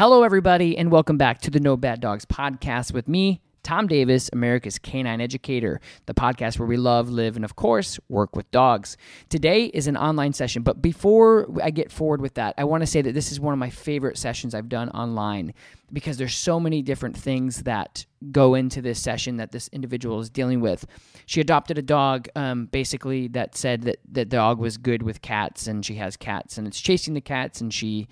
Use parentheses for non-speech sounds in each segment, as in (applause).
Hello, everybody, and welcome back to the No Bad Dogs podcast with me, Tom Davis, America's Canine Educator, the podcast where we love, live, and of course, work with dogs. Today is an online session, but before I get forward with that, I want to say that this is one of my favorite sessions I've done online because there's so many different things that go into this session that this individual is dealing with. She adopted a dog, um, basically, that said that the dog was good with cats, and she has cats, and it's chasing the cats, and she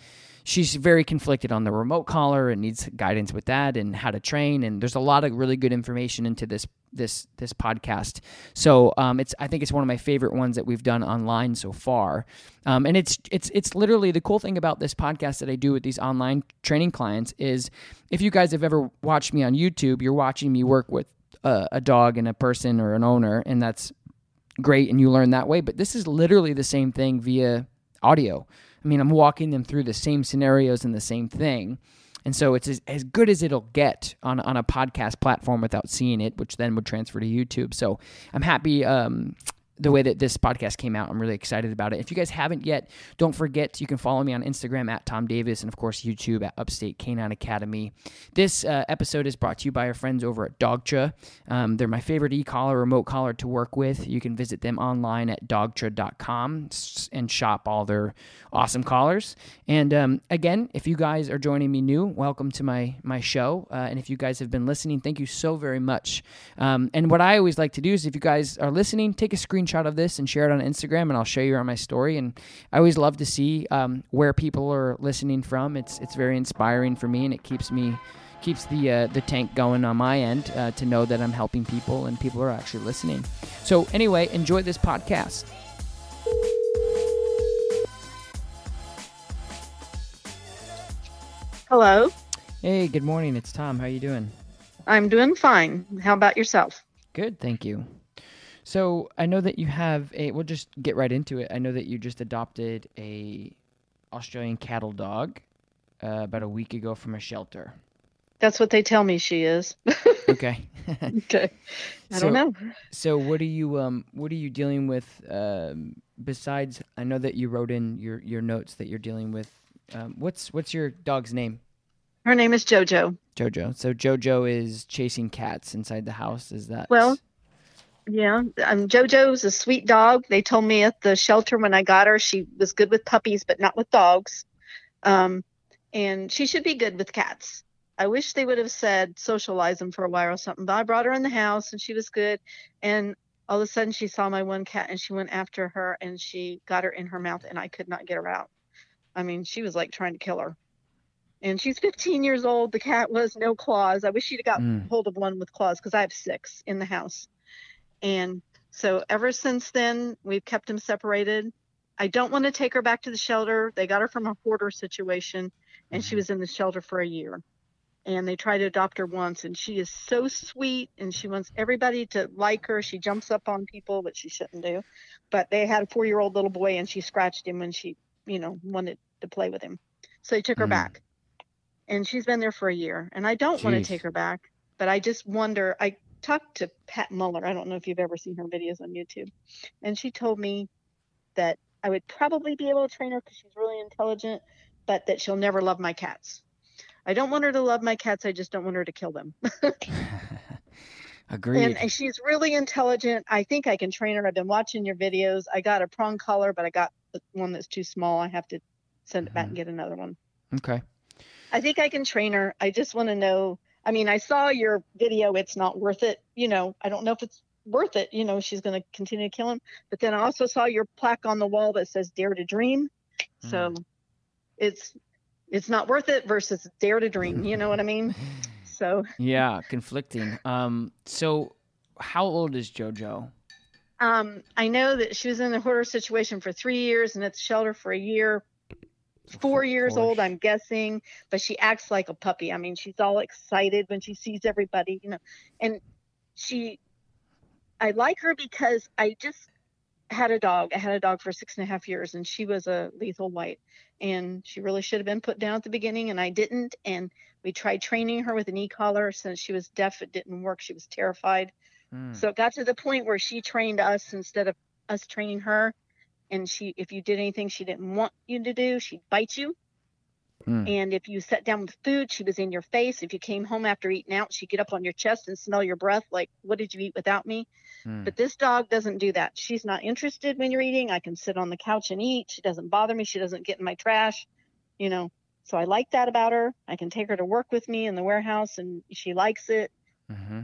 she's very conflicted on the remote collar and needs guidance with that and how to train. And there's a lot of really good information into this this this podcast. So um, it's i think it's one of my favorite ones that we've done online so far. Um, and it's it's it's literally the cool thing about this podcast that i do with these online training clients is if you guys have ever watched me on youtube you're watching me work with a, a dog and a person or an owner and that's great and you learn that way. But this is literally the same thing via audio I mean, I'm walking them through the same scenarios and the same thing. And so it's as, as good as it'll get on, on a podcast platform without seeing it, which then would transfer to YouTube. So I'm happy um, the way that this podcast came out. I'm really excited about it. If you guys haven't yet, don't forget you can follow me on Instagram at Tom Davis and of course YouTube at Upstate Canine Academy. This uh, episode is brought to you by our friends over at Dogtra. Um, they're my favorite e-collar remote collar to work with. You can visit them online at dogtra.com and shop all their awesome collars. And um, again, if you guys are joining me new, welcome to my my show. Uh, and if you guys have been listening, thank you so very much. Um, and what I always like to do is if you guys are listening, take a screenshot screenshot of this and share it on Instagram, and I'll show you on my story. And I always love to see um, where people are listening from. It's it's very inspiring for me, and it keeps me keeps the uh, the tank going on my end uh, to know that I'm helping people and people are actually listening. So anyway, enjoy this podcast. Hello. Hey, good morning. It's Tom. How are you doing? I'm doing fine. How about yourself? Good, thank you. So I know that you have a. We'll just get right into it. I know that you just adopted a Australian cattle dog uh, about a week ago from a shelter. That's what they tell me she is. (laughs) okay. (laughs) okay. I so, don't know. So what are you um what are you dealing with um, besides? I know that you wrote in your your notes that you're dealing with. Um, what's what's your dog's name? Her name is Jojo. Jojo. So Jojo is chasing cats inside the house. Is that well? Yeah, um, JoJo's a sweet dog. They told me at the shelter when I got her, she was good with puppies, but not with dogs. Um, and she should be good with cats. I wish they would have said socialize them for a while or something. But I brought her in the house and she was good. And all of a sudden she saw my one cat and she went after her and she got her in her mouth and I could not get her out. I mean, she was like trying to kill her. And she's 15 years old. The cat was no claws. I wish she'd have got mm. hold of one with claws because I have six in the house. And so ever since then, we've kept them separated. I don't want to take her back to the shelter. They got her from a hoarder situation, and she mm-hmm. was in the shelter for a year. And they tried to adopt her once, and she is so sweet, and she wants everybody to like her. She jumps up on people, which she shouldn't do. But they had a four-year-old little boy, and she scratched him when she, you know, wanted to play with him. So they took her mm. back, and she's been there for a year. And I don't Jeez. want to take her back, but I just wonder. I talked to Pat Muller. I don't know if you've ever seen her videos on YouTube. And she told me that I would probably be able to train her because she's really intelligent, but that she'll never love my cats. I don't want her to love my cats. I just don't want her to kill them. (laughs) (laughs) Agreed. And she's really intelligent. I think I can train her. I've been watching your videos. I got a prong collar, but I got the one that's too small. I have to send it back mm-hmm. and get another one. Okay. I think I can train her. I just want to know I mean, I saw your video. It's not worth it. You know, I don't know if it's worth it. You know, she's going to continue to kill him. But then I also saw your plaque on the wall that says "Dare to Dream." Mm. So it's it's not worth it versus dare to dream. You know what I mean? (laughs) So yeah, conflicting. Um, so how old is JoJo? Um, I know that she was in the hoarder situation for three years and at the shelter for a year. Four years old. I'm guessing, but she acts like a puppy. I mean, she's all excited when she sees everybody, you know, and she, I like her because I just had a dog. I had a dog for six and a half years, and she was a lethal white, and she really should have been put down at the beginning, and I didn't. And we tried training her with an e-collar since she was deaf. It didn't work. She was terrified. Mm. So it got to the point where she trained us instead of us training her. And she, if you did anything she didn't want you to do, she'd bite you. Mm. And if you sat down with food, she was in your face. If you came home after eating out, she'd get up on your chest and smell your breath like, what did you eat without me? Mm. But this dog doesn't do that. She's not interested when you're eating. I can sit on the couch and eat. She doesn't bother me. She doesn't get in my trash, you know. So I like that about her. I can take her to work with me in the warehouse and she likes it. hmm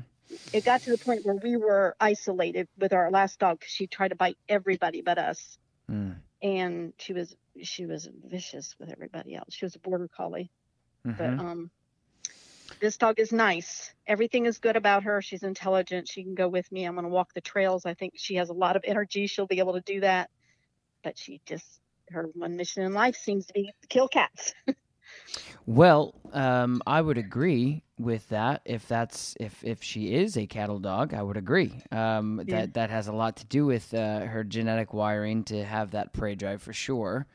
It got to the point where we were isolated with our last dog because she tried to bite everybody but us. Mm. And she was she was vicious with everybody else. She was a border collie. But Mhm. um this dog is nice. Everything is good about her. She's intelligent. She can go with me. I'm going to walk the trails. I think she has a lot of energy. She'll be able to do that. But she just, her one mission in life seems to be to kill cats. (laughs) Well, um, I would agree with that. If that's if if she is a cattle dog, I would agree. Um, Yeah. That that has a lot to do with uh, her genetic wiring to have that prey drive for sure.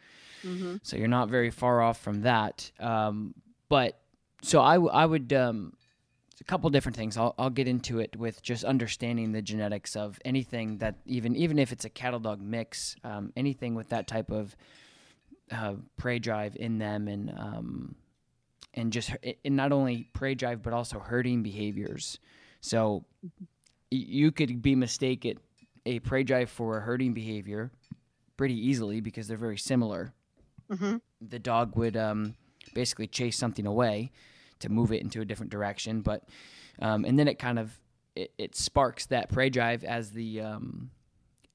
mm-hmm. So you're not very far off from that. Um, but so I, w- I would um, a couple different things. I'll, I'll get into it with just understanding the genetics of anything that even even if it's a cattle dog mix, um, anything with that type of uh, prey drive in them and um, and just and not only prey drive but also herding behaviors. So you could be mistaken a prey drive for a herding behavior pretty easily because they're very similar Mm-hmm. the dog would um, basically chase something away to move it into a different direction. But um, and then it kind of it, it sparks that prey drive as the um,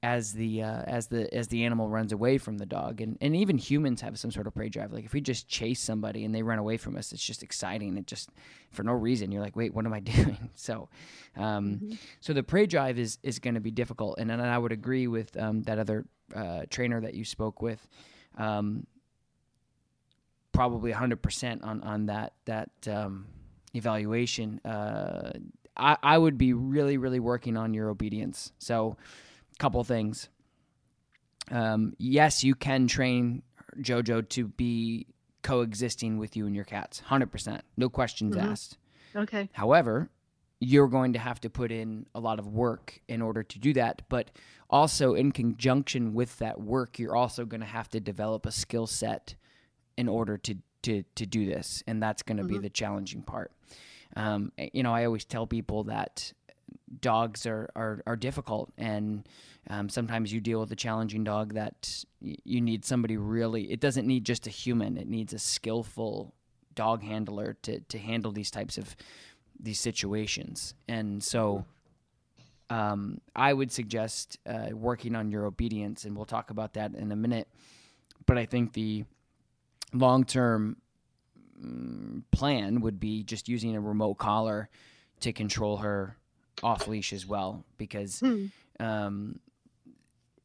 as the uh, as the as the animal runs away from the dog. And and even humans have some sort of prey drive. Like if we just chase somebody and they run away from us, it's just exciting. It just for no reason you're like, wait, what am I (laughs) doing? So. Um, so the prey drive is is going to be difficult, and, and I would agree with um, that other uh, trainer that you spoke with. Um, probably 100% on on that that um, evaluation. Uh, I I would be really really working on your obedience. So, couple things. Um, yes, you can train JoJo to be coexisting with you and your cats, 100%, no questions Mhm. asked. Okay. However, you're going to have to put in a lot of work in order to do that. But also, in conjunction with that work, you're also going to have to develop a skill set in order to, to, to do this. And that's going to be Mhm. the challenging part. Um, you know, I always tell people that dogs are, are, are difficult. And um, sometimes you deal with a challenging dog that you need somebody really it doesn't need just a human. It needs a skillful dog handler to, to handle these types of these situations. And so um, i would suggest uh, working on your obedience and we'll talk about that in a minute. But i think the long-term mm, plan would be just using a remote collar to control her off leash as well because Hmm. um,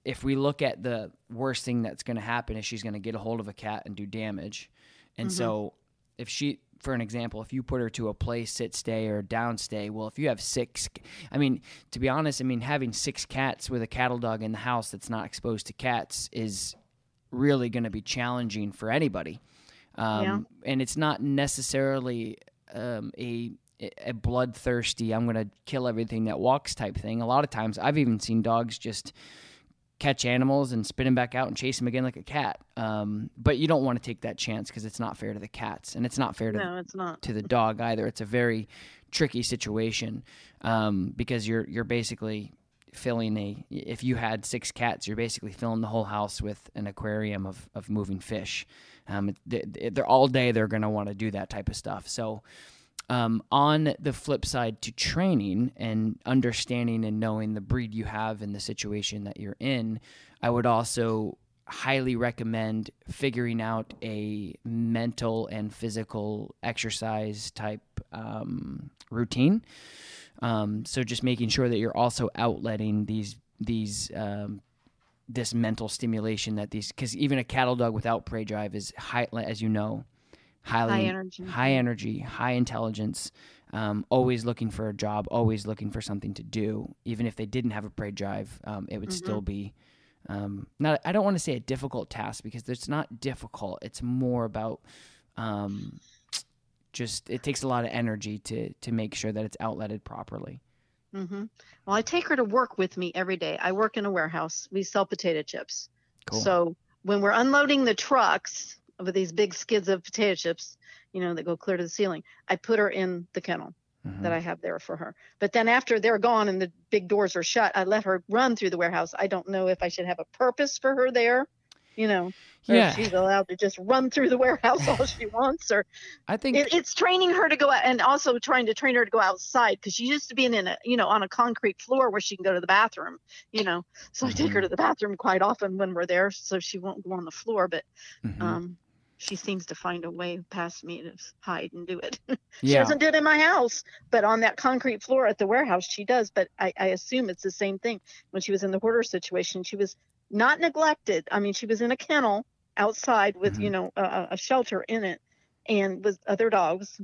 if we look at the worst thing that's going to happen is she's going to get a hold of a cat and do damage and Mhm. so if she for an example if you put her to a play sit stay or down stay well if you have six i mean to be honest i mean having six cats with a cattle dog in the house that's not exposed to cats is really going to be challenging for anybody um, Yeah. and it's not necessarily um, a a bloodthirsty i'm going to kill everything that walks type thing a lot of times i've even seen dogs just catch animals and spit them back out and chase them again like a cat um, but you don't want to take that chance because it's not fair to the cats and it's not fair to No, it's not. to the dog either. It's a very tricky situation um, because you're you're basically filling a. If you had six cats, you're basically filling the whole house with an aquarium of of moving fish. Um, they- they're all day they're going to want to do that type of stuff. So. Um, on the flip side to training and understanding and knowing the breed you have and the situation that you're in, I would also highly recommend figuring out a mental and physical exercise type um, routine. Um, so just making sure that you're also outletting these these um, this mental stimulation that these because even a cattle dog without prey drive is high as you know highly High energy. high energy high intelligence um, always looking for a job always looking for something to do even if they didn't have a prey drive um, it would Mhm. still be um, not i don't want to say a difficult task because it's not difficult it's more about um, just it takes a lot of energy to to make sure that it's outletted properly hmm Well, I take her to work with me every day. I work in a warehouse. We sell potato chips. cool So when we're unloading the trucks with these big skids of potato chips, you know, that go clear to the ceiling, I put her in the kennel Mhm. that I have there for her. But then after they're gone and the big doors are shut, I let her run through the warehouse. I don't know if I should have a purpose for her there, you know, yeah if she's allowed to just run through the warehouse all she (laughs) wants, or i think it, it's training her to go out and also trying to train her to go outside because she used to be in a you know on a concrete floor where she can go to the bathroom you know so i take her Mhm. to the bathroom quite often when we're there so she won't go on the floor but Mhm. um she seems to find a way past me to hide and do it (laughs) she yeah doesn't do it in my house but on that concrete floor at the warehouse she does but I, I assume it's the same thing when she was in the hoarder situation she was not neglected i mean she was in a kennel outside with you Mhm. know a, a shelter in it and with other dogs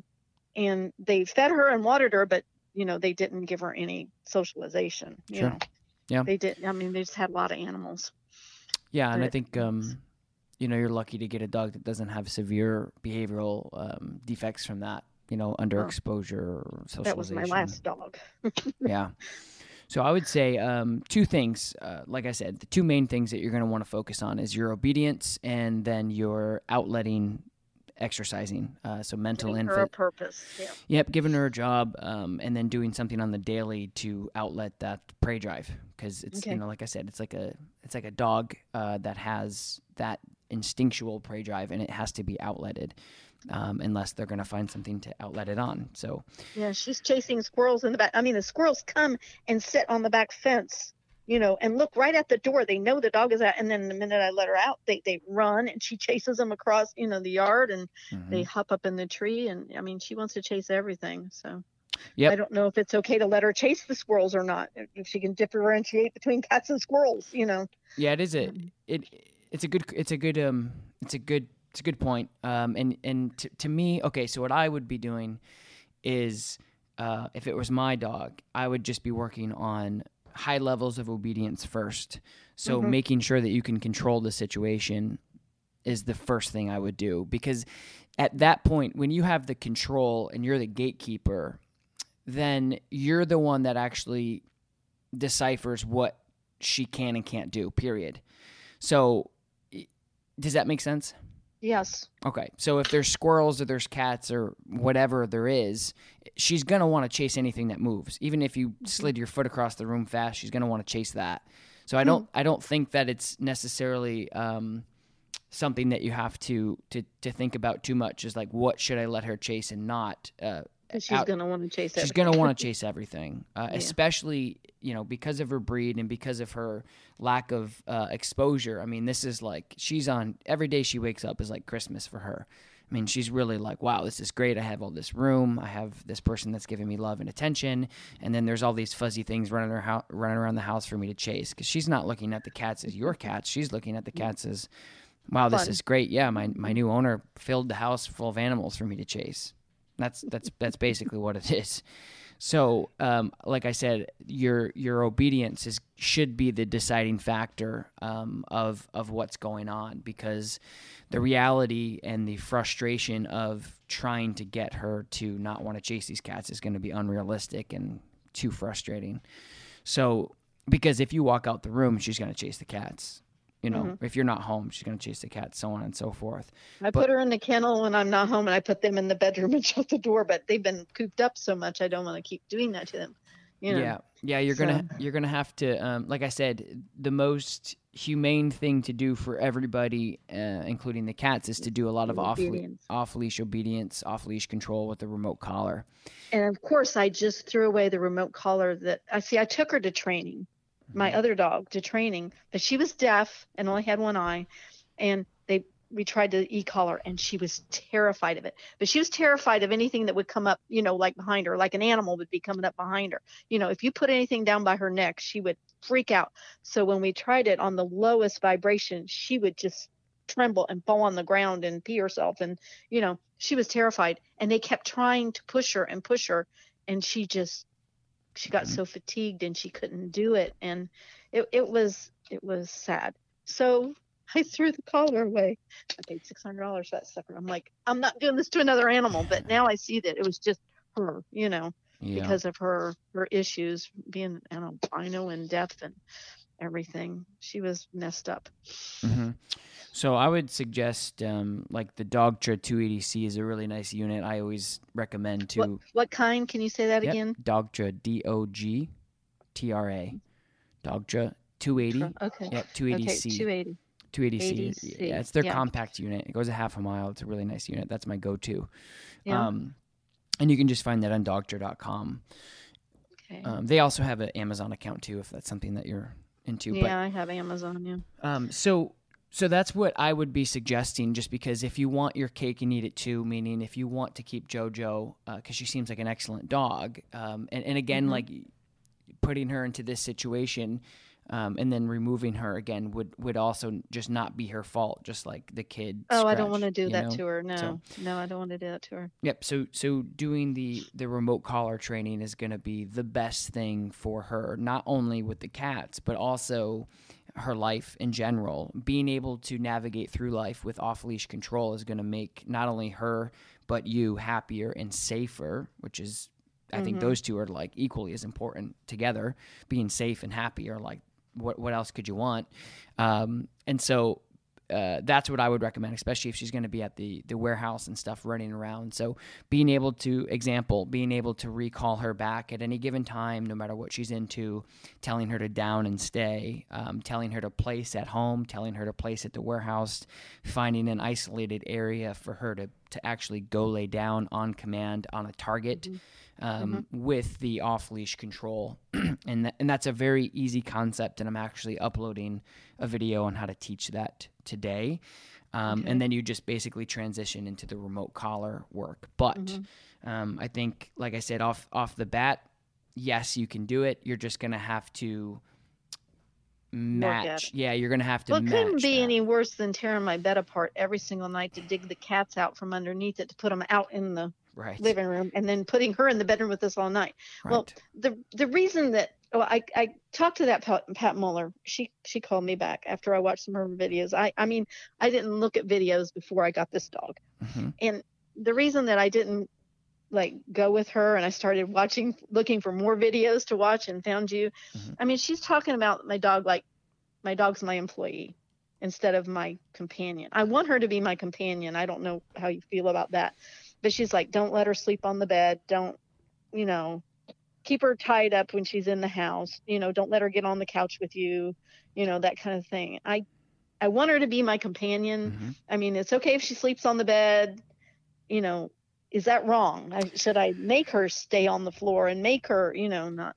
and they fed her and watered her but you know they didn't give her any socialization you Sure. know Yeah. they didn't i mean they just had a lot of animals Yeah, and I think um, you know you're lucky to get a dog that doesn't have severe behavioral um, defects from that. You know, under Oh. exposure or socialization. that was my last dog (laughs) Yeah. So I would say um, two things. Uh, like I said, the two main things that you're going to want to focus on is your obedience and then your outletting, exercising. Uh, so mental giving and purpose yeah Yep, giving her a job, um, and then doing something on the daily to outlet that prey drive because it's Okay. you know like I said, it's like a it's like a dog uh, that has that instinctual prey drive, and it has to be outletted um, unless they're going to find something to outlet it on. So Yeah, she's chasing squirrels in the back. I mean, the squirrels come and sit on the back fence, you know, and look right at the door. They know the dog is out, and then the minute I let her out, they they run and she chases them across, you know, the yard, and mhm. they hop up in the tree. And I mean, she wants to chase everything. So yeah, I don't know if it's okay to let her chase the squirrels or not. If she can differentiate between cats and squirrels, you know. yeah, it is a Um, it it's a good it's a good um it's a good it's a good point. Um, and and to, to me, okay, so what I would be doing is uh, if it was my dog, I would just be working on high levels of obedience first. So Mhm. making sure that you can control the situation is the first thing I would do because at that point, when you have the control and you're the gatekeeper, then you're the one that actually deciphers what she can and can't do. Period. So, does that make sense? Yes. Okay. So if there's squirrels or there's cats or whatever there is, she's going to want to chase anything that moves. Even if you slid your foot across the room fast, she's going to want to chase that. So I don't I don't think that it's necessarily um, something that you have to, to to think about too much is like what should I let her chase and not uh, she's going to want to chase she's everything. going to want to (laughs) chase everything, uh, Yeah. especially you know because of her breed and because of her lack of uh, exposure. I mean, this is like she's on every day she wakes up is like Christmas for her. I mean, she's really like, wow, this is great. I have all this room. I have this person that's giving me love and attention, and then there's all these fuzzy things running her running around the house for me to chase because she's not looking at the cats as your cats. She's looking at the cats as, wow, this Fun. is great. Yeah, my my new owner filled the house full of animals for me to chase. That's that's that's basically what it is. So, um, like I said, your your obedience is should be the deciding factor um, of of what's going on because the reality and the frustration of trying to get her to not want to chase these cats is going to be unrealistic and too frustrating. So, because if you walk out the room, she's going to chase the cats. You know, if you're not home, she's going to chase the cat, so on and so forth. I But- put her in the kennel when I'm not home, and I put them in the bedroom (laughs) and shut the door. But they've been cooped up so much, I don't want to keep doing that to them. You know? Yeah, yeah, you're gonna you're gonna have to, um, like I said, the most humane thing to do for everybody, uh, including the cats, is to do a lot of off off leash obedience, off leash control with the remote collar. And of course, I just threw away the remote collar that I see. I took her to training, my Mm-hmm. other dog to training, but she was deaf and only had one eye. And they we tried to e-collar and she was terrified of it but she was terrified of anything that would come up you know like behind her like an animal would be coming up behind her you know if you put anything down by her neck she would freak out so when we tried it on the lowest vibration she would just tremble and fall on the ground and pee herself and you know she was terrified and they kept trying to push her and push her and she just she got mm-hmm. so fatigued and she couldn't do it and it, it was it was sad so I threw the collar away. I paid six hundred dollars for that sucker. I'm like, I'm not doing this to another animal. But now I see that it was just her, you know, Yeah. because of her her issues being an albino and deaf and everything. She was messed up. hmm So I would suggest um, like the Dogtra 280C is a really nice unit. I always recommend to What what kind? Can you say that Yep, again? Dogtra D O G T R A. Dogtra 280. Okay. Yep, Okay. 280C. 280. 280C. 80C, Yeah, it's their yeah. compact unit. It goes a half a mile. It's a really nice unit. That's my go-to. Yeah. Um, and you can just find that on Dogtra.com. okay. Um, they also have an Amazon account too, if that's something that you're into. yeah, I have Amazon. Yeah. Um, so so that's what I would be suggesting, just because if you want your cake and eat it too, meaning if you want to keep JoJo, because she seems like an excellent dog, um, and and again, Mhm. like putting her into this situation. Um, and then removing her again would would also just not be her fault, just like the kid. Oh, I don't want to do that know? to her. No, So- no, I don't want to do that to her. Yep. So so doing the the remote collar training is going to be the best thing for her, not only with the cats, but also her life in general. Being able to navigate through life with off leash control is going to make not only her but you happier and safer, which is I think Mhm. those two are like equally as important together. Being safe and happy are like what what else could you want? Um, and so uh, that's what I would recommend, especially if she's going to be at the the warehouse and stuff running around. So being able to example, being able to recall her back at any given time, no matter what she's into, telling her to down and stay, um, telling her to place at home, telling her to place at the warehouse, finding an isolated area for her to to actually go lay down on command on a target. Um, With the off leash control, (clears throat) and that, and that's a very easy concept. And I'm actually uploading a video on how to teach that today. Um, Okay. And then you just basically transition into the remote collar work. But Mm-hmm. um, I think, like I said, off off the bat, yes, you can do it. You're just gonna have to match. Yeah, you're gonna have to. Well, it couldn't be that. any worse than tearing my bed apart every single night to dig the cats out from underneath it to put them out in the right. living room and then putting her in the bedroom with us all night. right. Well, the the reason that well, I I talked to that Pat, Pat Muller. She she called me back after I watched some of her videos. I I mean I didn't look at videos before I got this dog, Mhm. and the reason that I didn't like go with her and I started watching looking for more videos to watch and found you. Mhm. I mean she's talking about my dog like my dog's my employee instead of my companion. I want her to be my companion. I don't know how you feel about that. But she's like, don't let her sleep on the bed. Don't, you know, keep her tied up when she's in the house. You know, don't let her get on the couch with you, you know, that kind of thing. I I want her to be my companion. Mhm. I mean, it's okay if she sleeps on the bed, you know, is that wrong? I, should I make her stay on the floor and make her, you know, not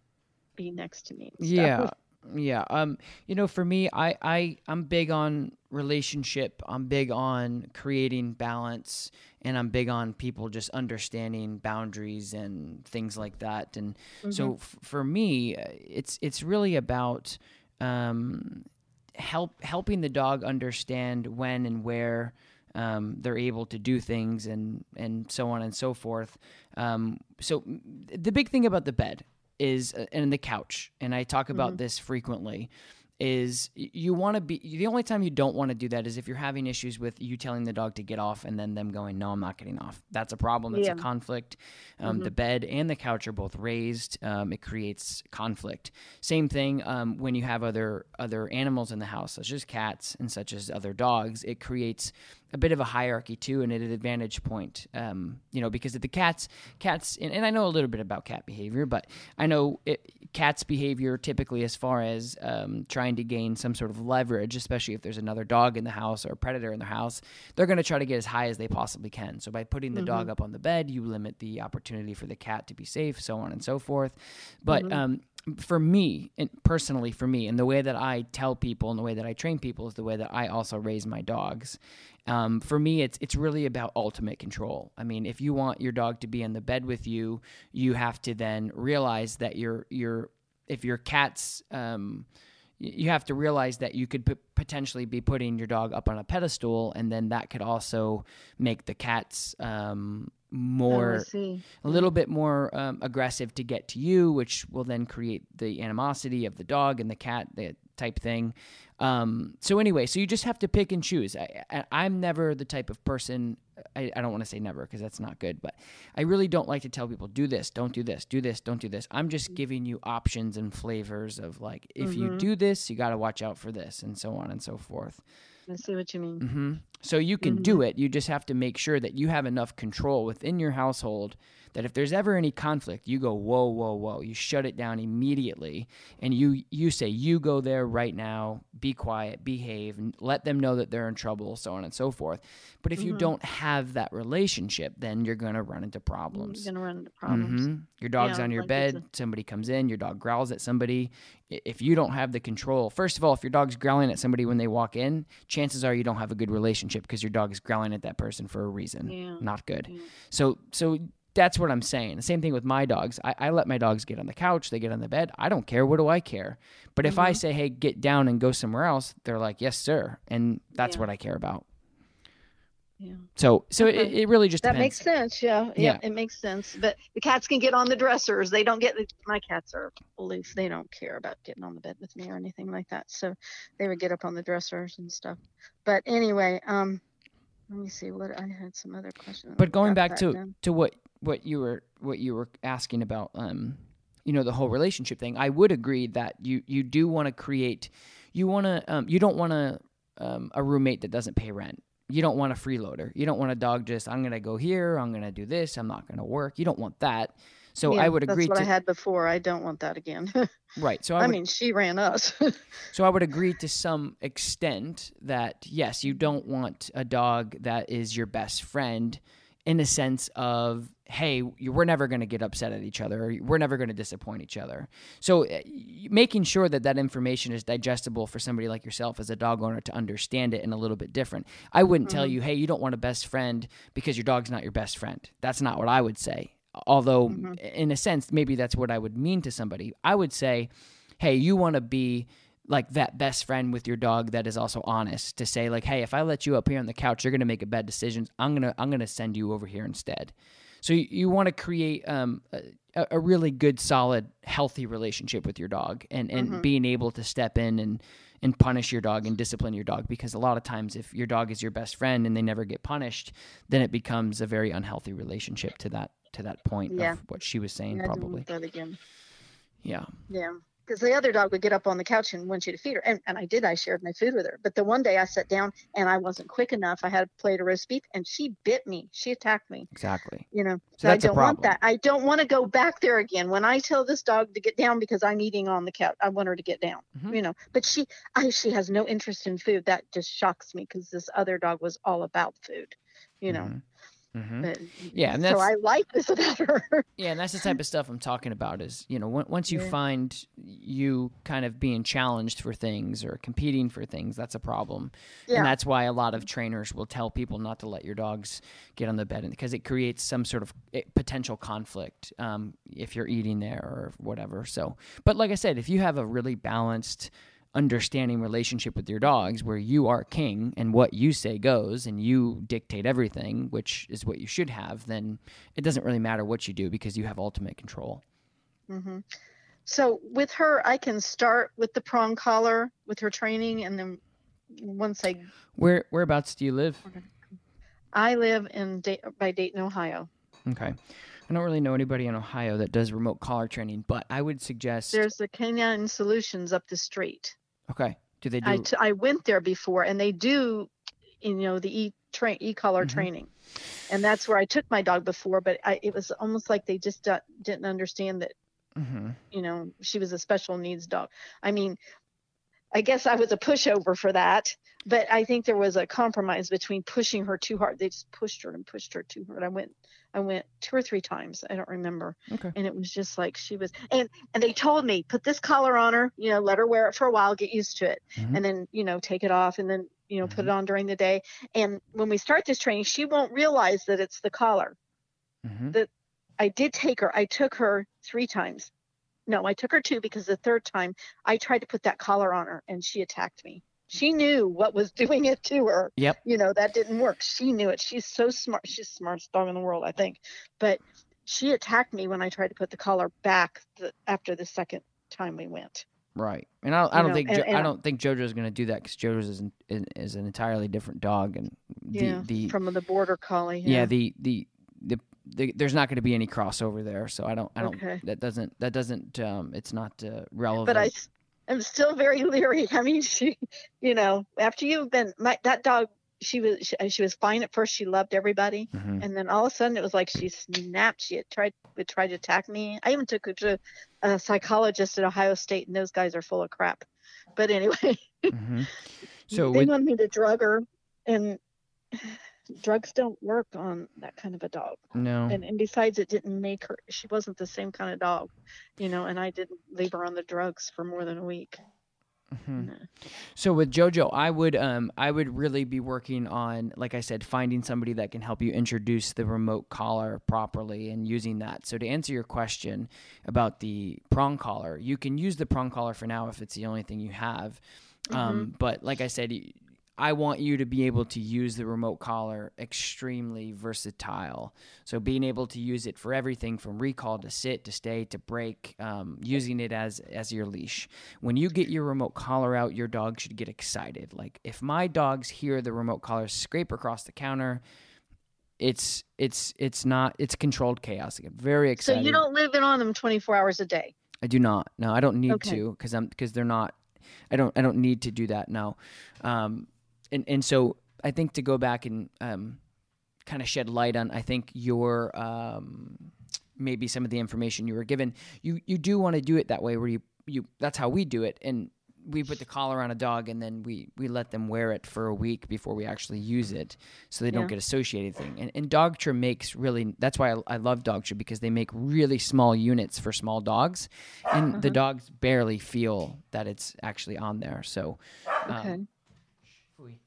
be next to me? Yeah. Yeah. Um, you know, for me, I, I, I'm big on relationship. I'm big on creating balance and I'm big on people just understanding boundaries and things like that. And so f- for me, it's, it's really about, um, help, helping the dog understand when and where, um, they're able to do things and, and so on and so forth. Um, so the big thing about the bed is uh, and the couch and i talk about this frequently is you want to be the only time you don't want to do that is if you're having issues with you telling the dog to get off and then them going no i'm not getting off. That's a problem that's Yeah. a conflict. Um, the bed and the couch are both raised um, it creates conflict. Same thing um, when you have other other animals in the house such as cats and such as other dogs it creates a bit of a hierarchy too and at an advantage point um, you know because of the cats cats and, and i know a little bit about cat behavior but i know it, cats behavior typically as far as um, trying to gain some sort of leverage especially if there's another dog in the house or a predator in the house they're going to try to get as high as they possibly can. So by putting the dog up on the bed you limit the opportunity for the cat to be safe so on and so forth. But um, for me and personally for me and the way that i tell people and the way that i train people is the way that i also raise my dogs. Um, for me it's it's really about ultimate control. I mean if you want your dog to be in the bed with you you have to then realize that your your if your cat's um, you have to realize that you could p- potentially be putting your dog up on a pedestal, and then that could also make the cats um, more, a little bit more um, aggressive to get to you, which will then create the animosity of the dog and the cat, the type thing. Um, so anyway, so you just have to pick and choose. I, I'm never the type of person. I, I don't want to say never because that's not good, but I really don't like to tell people do this, don't do this, do this, don't do this. I'm just giving you options and flavors of like if you Mhm. do this, you got to watch out for this, and so on and so forth. I see what you mean. hmm So you can do it. You just have to make sure that you have enough control within your household that if there's ever any conflict, you go whoa, whoa, whoa. You shut it down immediately, and you you say you go there right now. Be quiet, behave, and let them know that they're in trouble, so on and so forth. But if you Mhm. don't have that relationship, then you're gonna run into problems. You're gonna run into problems. Mhm. Your dog's Yeah, on your like bed, somebody comes in, your dog growls at somebody. If you don't have the control, first of all, if your dog's growling at somebody when they walk in, chances are you don't have a good relationship because your dog is growling at that person for a reason. Yeah. Not good. Yeah. So, so that's what I'm saying. The same thing with my dogs. I, I let my dogs get on the couch, they get on the bed. I don't care. What do I care? But if I Mhm. say, hey, get down and go somewhere else, they're like, yes, sir. And that's Yeah. what I care about. Yeah. So, so it, Okay. it really just That depends. makes sense. Yeah, yeah. Yeah. It makes sense. But the cats can get on the dressers. They don't get. My cats are aloof. They don't care about getting on the bed with me or anything like that. So they would get up on the dressers and stuff. But anyway, um, let me see what I had some other questions. but going back to down. to what what you were what you were asking about um you know the whole relationship thing i would agree that you you do want to create you want to um you don't want to um a roommate that doesn't pay rent you don't want a freeloader you don't want a dog just i'm gonna go here i'm gonna do this i'm not gonna work you don't want that so Yeah, i would agree That's what to I had before. I don't want that again. (laughs) right so I, I, would, mean, she ran us. (laughs) so I would agree to some extent that yes, you don't want a dog that is your best friend in a sense of hey, we're never going to get upset at each other. Or we're never going to disappoint each other. So uh, making sure that that information is digestible for somebody like yourself as a dog owner to understand it in a little bit different. I wouldn't tell Mhm. you, hey, you don't want a best friend because your dog's not your best friend. That's not what I would say. Although Mhm. in a sense maybe that's what I would mean to somebody. I would say, hey, you want to be like that best friend with your dog that is also honest to say like hey if i let you up here on the couch you're going to make a bad decision i'm going to i'm going to send you over here instead so you, you want to create um, a, a really good solid healthy relationship with your dog and and Mhm. being able to step in and and punish your dog and discipline your dog because a lot of times if your dog is your best friend and they never get punished then it becomes a very unhealthy relationship to that to that point Yeah. of what she was saying don't probably that again. yeah Yeah. Because the other dog would get up on the couch and want you to feed her. And, and I did. I shared my food with her. But the one day I sat down and I wasn't quick enough. I had a plate of roast beef and she bit me. She attacked me, exactly you know. So I don't want that. I don't want to go back there again. When I tell this dog to get down because I'm eating on the couch, I want her to get down, Mhm. you know. But she, I, she has no interest in food. That just shocks me because this other dog was all about food, you know. Mhm. Mhm. But, Yeah, and so that's- I like this about her. (laughs) Yeah, and that's the type of stuff I'm talking about. Is you know, on- once you Yeah. find you kind of being challenged for things or competing for things, that's a problem. yeah. And that's why a lot of trainers will tell people not to let your dogs get on the bed because it creates some sort of eh, potential conflict um, if you're eating there or whatever. So, but like I said, if you have a really balanced, understanding relationship with your dogs where you are king and what you say goes and you dictate everything, which is what you should have, then it doesn't really matter what you do because you have ultimate control. hmm So with her, I can start with the prong collar with her training, and then once I Where whereabouts do you live? I live in da- by Dayton, Ohio. Okay. I don't really know anybody in Ohio that does remote collar training, but I would suggest There's the Canine Solutions up the street. Okay. Do they do I, t- I went there before, and they do, you know, the e train e collar Mhm. training, and that's where I took my dog before. But I, it was almost like they just didn't understand that Mhm. you know she was a special needs dog. I mean, I guess I was a pushover for that. But I think there was a compromise between pushing her too hard. They just pushed her and pushed her too hard. I went I went two or three times. I don't remember. Okay. And it was just like she was and and they told me put this collar on her, you know, let her wear it for a while, get used to it. Mhm. And then, you know, take it off and then, you know, put Mm-hmm. it on during the day. And when we start this training, she won't realize that it's the collar. Mhm. I did take her. I took her 3 times. No, I took her two because the third time I tried to put that collar on her and she attacked me. She knew what was (laughs) doing it to her. Yep. you know that didn't work. She knew it. She's so smart. She's the smartest dog in the world i think. But she attacked me when i tried to put the collar back the, after the second time we went. Right, and I, I don't know, think and- jo- and I don't think JoJo's going to do that because JoJo's is an, is an entirely different dog, and the yeah the from the border collie yeah, the, the the the there's not going to be any crossover there, so I don't I don't Okay. that doesn't that doesn't um it's not uh, relevant. but i am still very (laughs) leery. I mean she you know after you've been my that dog she was she, she was fine at first. She loved everybody. Mhm. and then all of a sudden it was like she snapped. She had tried would try to attack me. I even took her to a psychologist at ohio state and those guys are full of crap. But anyway (laughs) Mhm. So they with, wanted me to drug her and drugs don't work on that kind of a dog no, and, and besides it didn't make her she wasn't the same kind of dog you know and i didn't leave her on the drugs for more than a week Mhm. No. So with JoJo, I would um I would really be working on like I said finding somebody that can help you introduce the remote collar properly and using that. So to answer your question about the prong collar, you can use the prong collar for now if it's the only thing you have. Um, but like I said, I want you to be able to use the remote collar extremely versatile. So being able to use it for everything from recall to sit to stay to break, um, using it as as your leash. When you get your remote collar out, your dog should get excited. Like if my dogs hear the remote collar scrape across the counter, it's it's it's not it's controlled chaos. I get very excited. so you don't live in on them 24 hours a day I do not. No, I don't need Okay. to because I'm because they're not. I don't. I don't need to do that now. Um, and and so I think to go back and um, kind of shed light on. I think your um, maybe some of the information you were given. You you do want to do it that way where you you. That's how we do it and. We put the collar on a dog and then we, we let them wear it for a week before we actually use it, so they don't get associated thing. And, and Dogtra makes really that's why I, I love Dogtra because they make really small units for small dogs, and the dogs barely feel that it's actually on there. So, okay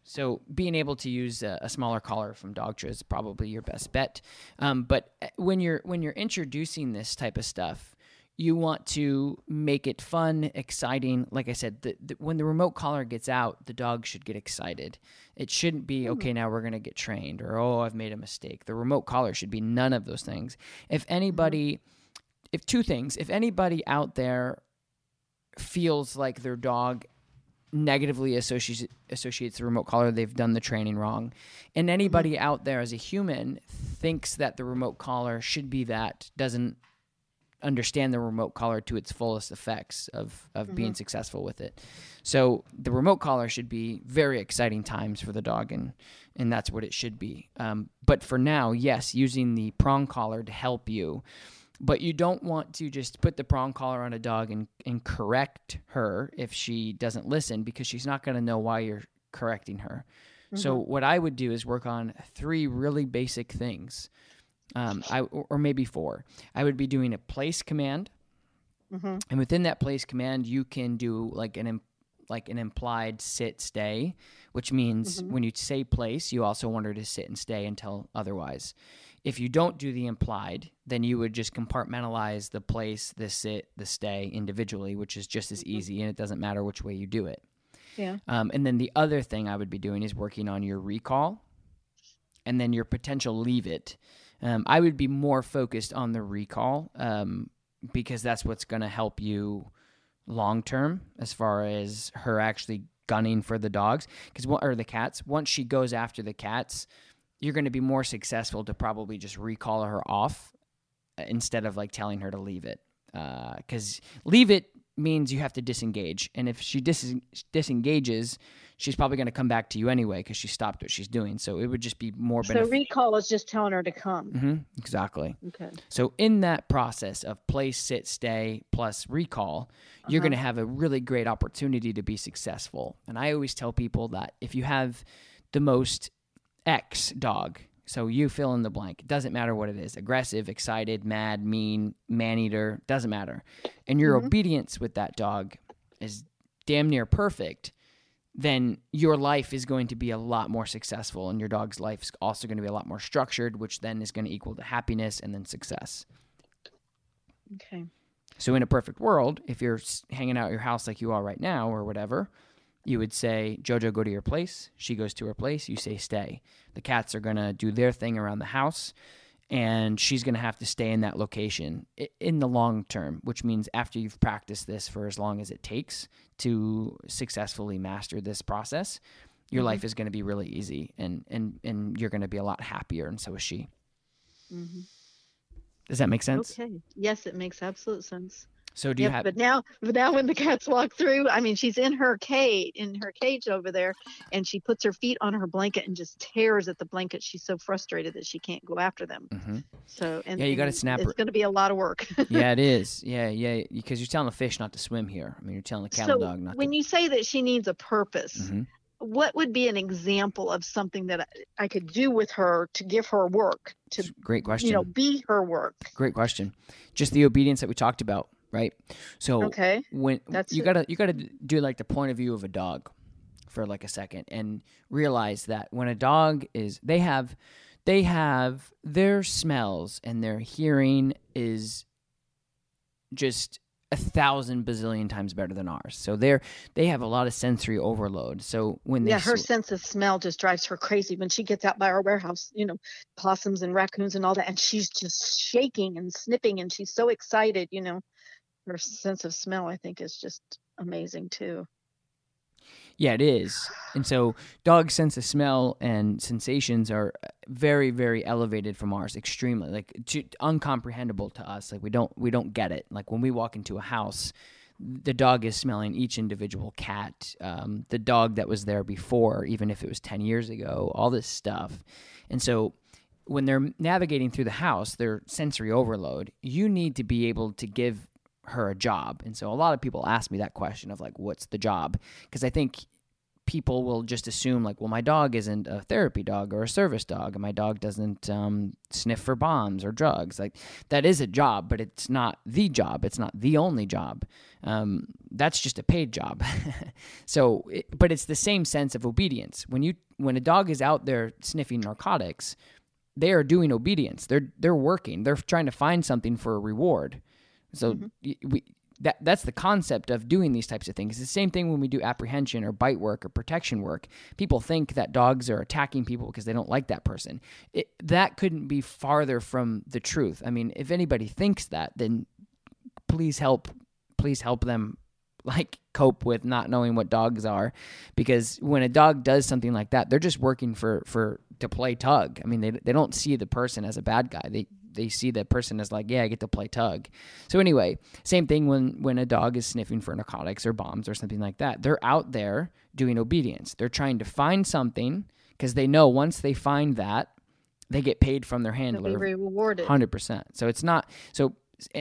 so being able to use a, a smaller collar from Dogtra is probably your best bet. Um, but uh, when you're when you're introducing this type of stuff, you want to make it fun, exciting. Like I said, the, the, when the remote collar gets out, the dog should get excited. It shouldn't be okay. Now we're gonna get trained, or oh, I've made a mistake. The remote collar should be none of those things. If anybody, if two things, if anybody out there feels like their dog negatively associates associates the remote collar they've done the training wrong. And anybody out there as a human thinks that the remote collar should be that doesn't understand the remote collar to its fullest effects of of being successful with it. So the remote collar should be very exciting times for the dog and and that's what it should be. Um, but for now yes using the prong collar to help you but you don't want to just put the prong collar on a dog and, and correct her if she doesn't listen because she's not going to know why you're correcting her. So what I would do is work on three really basic things, um, I or maybe four. I would be doing a place command, hmm and within that place command, you can do like an like an implied sit stay, which means when you say place, you also want her to sit and stay until otherwise. If you don't do the implied, then you would just compartmentalize the place, the sit, the stay individually, which is just as easy, and it doesn't matter which way you do it. yeah Um, and then the other thing I would be doing is working on your recall and then your potential leave it. Um, I would be more focused on the recall um, because that's what's going to help you long term as far as her actually gunning for the dogs because or the cats. Once she goes after the cats, you're going to be more successful to probably just recall her off uh, instead of like telling her to leave it because leave it means you have to disengage and if she dis- disengages she's probably going to come back to you anyway because she stopped what she's doing. So it would just be more So recall is just telling her to come. Mm-hmm, exactly. Okay. So in that process of place, sit, stay plus recall, you're Uh-huh. going to have a really great opportunity to be successful. And I always tell people that if you have the most X dog, so you fill in the blank, it doesn't matter what it is aggressive, excited, mad, mean, man eater, doesn't matter. And your Mhm. obedience with that dog is damn near perfect. Then your life is going to be a lot more successful, and your dog's life is also going to be a lot more structured, which then is going to equal to happiness and then success. Okay. So, in a perfect world, if you're hanging out at your house like you are right now or whatever, you would say, Jojo, go to your place. She goes to her place. You say, stay. The cats are going to do their thing around the house, and she's going to have to stay in that location in the long term, which means after you've practiced this for as long as it takes to successfully master this process, your Mhm. life is going to be really easy and, and, and you're going to be a lot happier, and so is she. hmm Does that make sense? Okay. Yes, it makes absolute sense. So, do you Yep, have. but now, but now when the cats walk through, I mean, she's in her cage, in her cage over there, and she puts her feet on her blanket and just tears at the blanket. She's so frustrated that she can't go after them. Mhm. So, and Yeah, you gotta and snap It's her- going to be a lot of work. yeah, it (laughs) is. Yeah, yeah. Because you're telling the fish not to swim here. I mean, you're telling the cattle so dog not to when to. you say that she needs a purpose, Mhm. what would be an example of something that I, I could do with her to give her work to, Great question. you know, be her work? Great question. Just the obedience that we talked about, right? So Okay. when That's you gotta you gotta do like the point of view of a dog for like a second and realize that when a dog is they have they have their smells and their hearing is just a thousand bazillion times better than ours. So they're they have a lot of sensory overload. So when they Yeah, her sw- sense of smell just drives her crazy when she gets out by our warehouse, you know, possums and raccoons and all that. And she's just shaking and snipping and she's so excited, you know. Her sense of smell, I think, is just amazing too. Yeah, it is. And so dogs' sense of smell and sensations are very, very elevated from ours, extremely like to, uncomprehendable to us. Like we don't we don't get it. Like when we walk into a house, the dog is smelling each individual cat, um, the dog that was there before, even if it was ten years ago, all this stuff. And so when they're navigating through the house, their sensory overload, you need to be able to give her a job. And so a lot of people ask me that question of like, what's the job? Because I think people will just assume like, well, my dog isn't a therapy dog or a service dog, and my dog doesn't um, sniff for bombs or drugs. Like that is a job, but it's not the job. It's not the only job. Um, that's just a paid job. (laughs) so, it, but it's the same sense of obedience. When you when a dog is out there sniffing narcotics, they are doing obedience. They're they're working. They're trying to find something for a reward. So mm-hmm. y we that that's the concept of doing these types of things. It's the same thing when we do apprehension or bite work or protection work. People think that dogs are attacking people because they don't like that person. It, that couldn't be farther from the truth. I mean, if anybody thinks that, then please help please help them (laughs) like cope with not knowing what dogs are because when a dog does something like that they're just working for for to play tug i mean they, they don't see the person as a bad guy they they see that person as like yeah i get to play tug so anyway same thing when when a dog is sniffing for narcotics or bombs or something like that they're out there doing obedience they're trying to find something because they know once they find that they get paid from their They'll handler be rewarded. Hundred percent. So it's not so,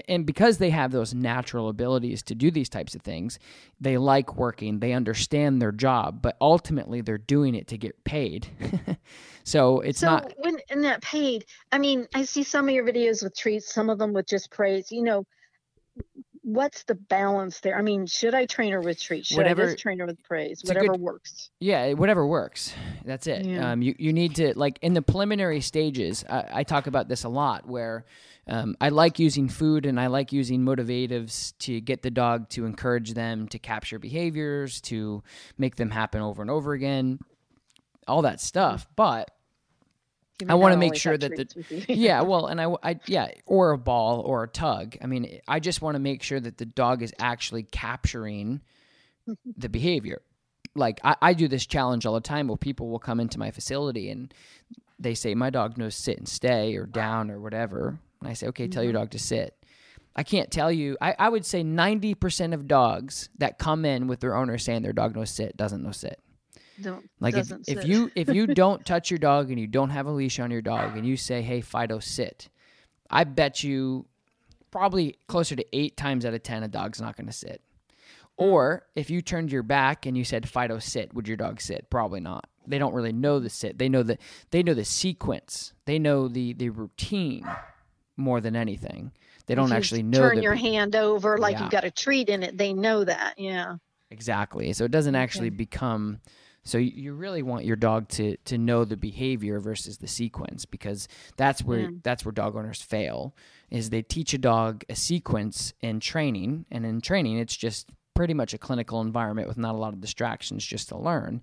and because they have those natural abilities to do these types of things, they like working. They understand their job, but ultimately they're doing it to get paid. (laughs) so it's so not. when in that paid, I mean, I see some of your videos with treats, some of them with just praise. You know, what's the balance there? I mean, should I train her with treats? Should I just train her with praise? Whatever good- works. Yeah, whatever works. That's it. Yeah. Um, you you need to like in the preliminary stages. I, I talk about this a lot, where um, I like using food and I like using motivatives to get the dog to encourage them to capture behaviors, to make them happen over and over again, all that stuff. But I wanna make sure that the- treats with you. yeah, well, and I, I, yeah, or a ball or a tug. I mean, I just want to make sure that the dog is actually capturing the behavior. Like I, I do this challenge all the time where people will come into my facility and they say my dog knows sit and stay or down or whatever. And I say, okay, tell your mm-hmm. dog to sit. I can't tell you. I, I would say ninety percent of dogs that come in with their owner saying their dog knows sit doesn't know sit. Don't Like if, doesn't if you (laughs) if you don't touch your dog and you don't have a leash on your dog and you say, "Hey, Fido, sit," I bet you probably closer to eight times out of ten a dog's not going to sit. Hmm. Or if you turned your back and you said, "Fido, sit," would your dog sit? Probably not. They don't really know the sit. They know the they know the sequence. They know the the routine more than anything. They don't actually know turn your hand over like Yeah. you've got a treat in it. They know that. Yeah. Exactly. So it doesn't actually Okay. become. So you- really want your dog to to know the behavior versus the sequence because that's where Mm. that's where dog owners fail. Is they teach a dog a sequence in training, and in training it's just pretty much a clinical environment with not a lot of distractions just to learn.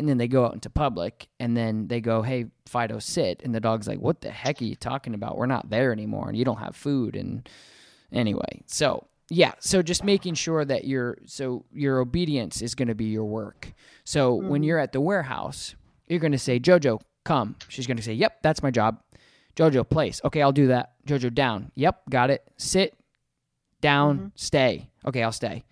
And then they go out into public and then they go, Hey, Fido, sit. And the dog's like, What the heck are you talking about? We're not there anymore and you don't have food. And anyway, so yeah, so just making sure that your so your obedience is going to be your work. So when mm-hmm. you're at the warehouse, you're going to say, Jojo, come. She's going to say, Yep, that's my job. Jojo, place. Okay, I'll do that. Jojo, down. Yep, got it. Sit, down, mm-hmm. stay. Okay, I'll stay.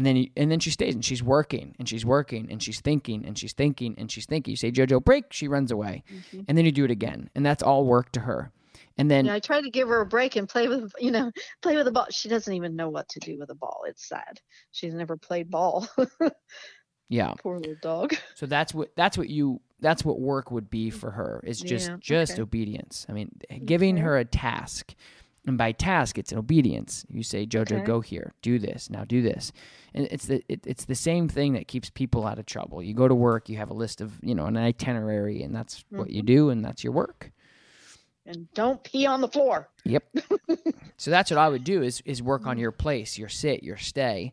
And then you, and then she stays and she's working and she's working and she's thinking and she's thinking and she's thinking. You say Jojo break, she runs away, mm-hmm. and then you do it again, and that's all work to her. And then Yeah, I tried to give her a break and play with, you know, (laughs) play with a ball. She doesn't even know what to do with a ball. It's sad. She's never played ball. (laughs) yeah, Poor little dog. (laughs) So that's what that's what you that's what work would be for her is just Yeah, just okay. obedience. I mean, giving Okay. her a task, and by task it's an obedience. You say, Jojo, Okay. go here, do this, now do this, and it's the it, it's the same thing that keeps people out of trouble. You go to work, you have a list of you know an itinerary, and that's what Mm-hmm. you do, and that's your work. And don't pee on the floor. Yep. (laughs) so that's what I would do is is work Mm-hmm. on your place, your sit, your stay.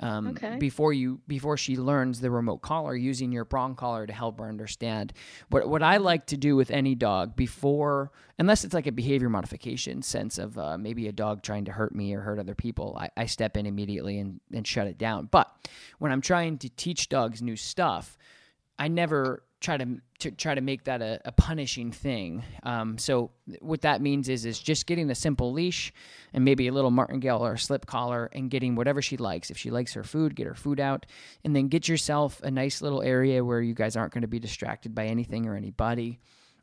Um, Okay. Before you before she learns the remote collar, using your prong collar to help her understand. What what I like to do with any dog before, unless it's like a behavior modification sense of uh, maybe a dog trying to hurt me or hurt other people, I, I step in immediately and, and shut it down. But when I'm trying to teach dogs new stuff, I never try to, to try to make that a, a punishing thing. Um, so what that means is is just getting a simple leash and maybe a little martingale or slip collar and getting whatever she likes. If she likes her food, get her food out, and then get yourself a nice little area where you guys aren't going to be distracted by anything or anybody.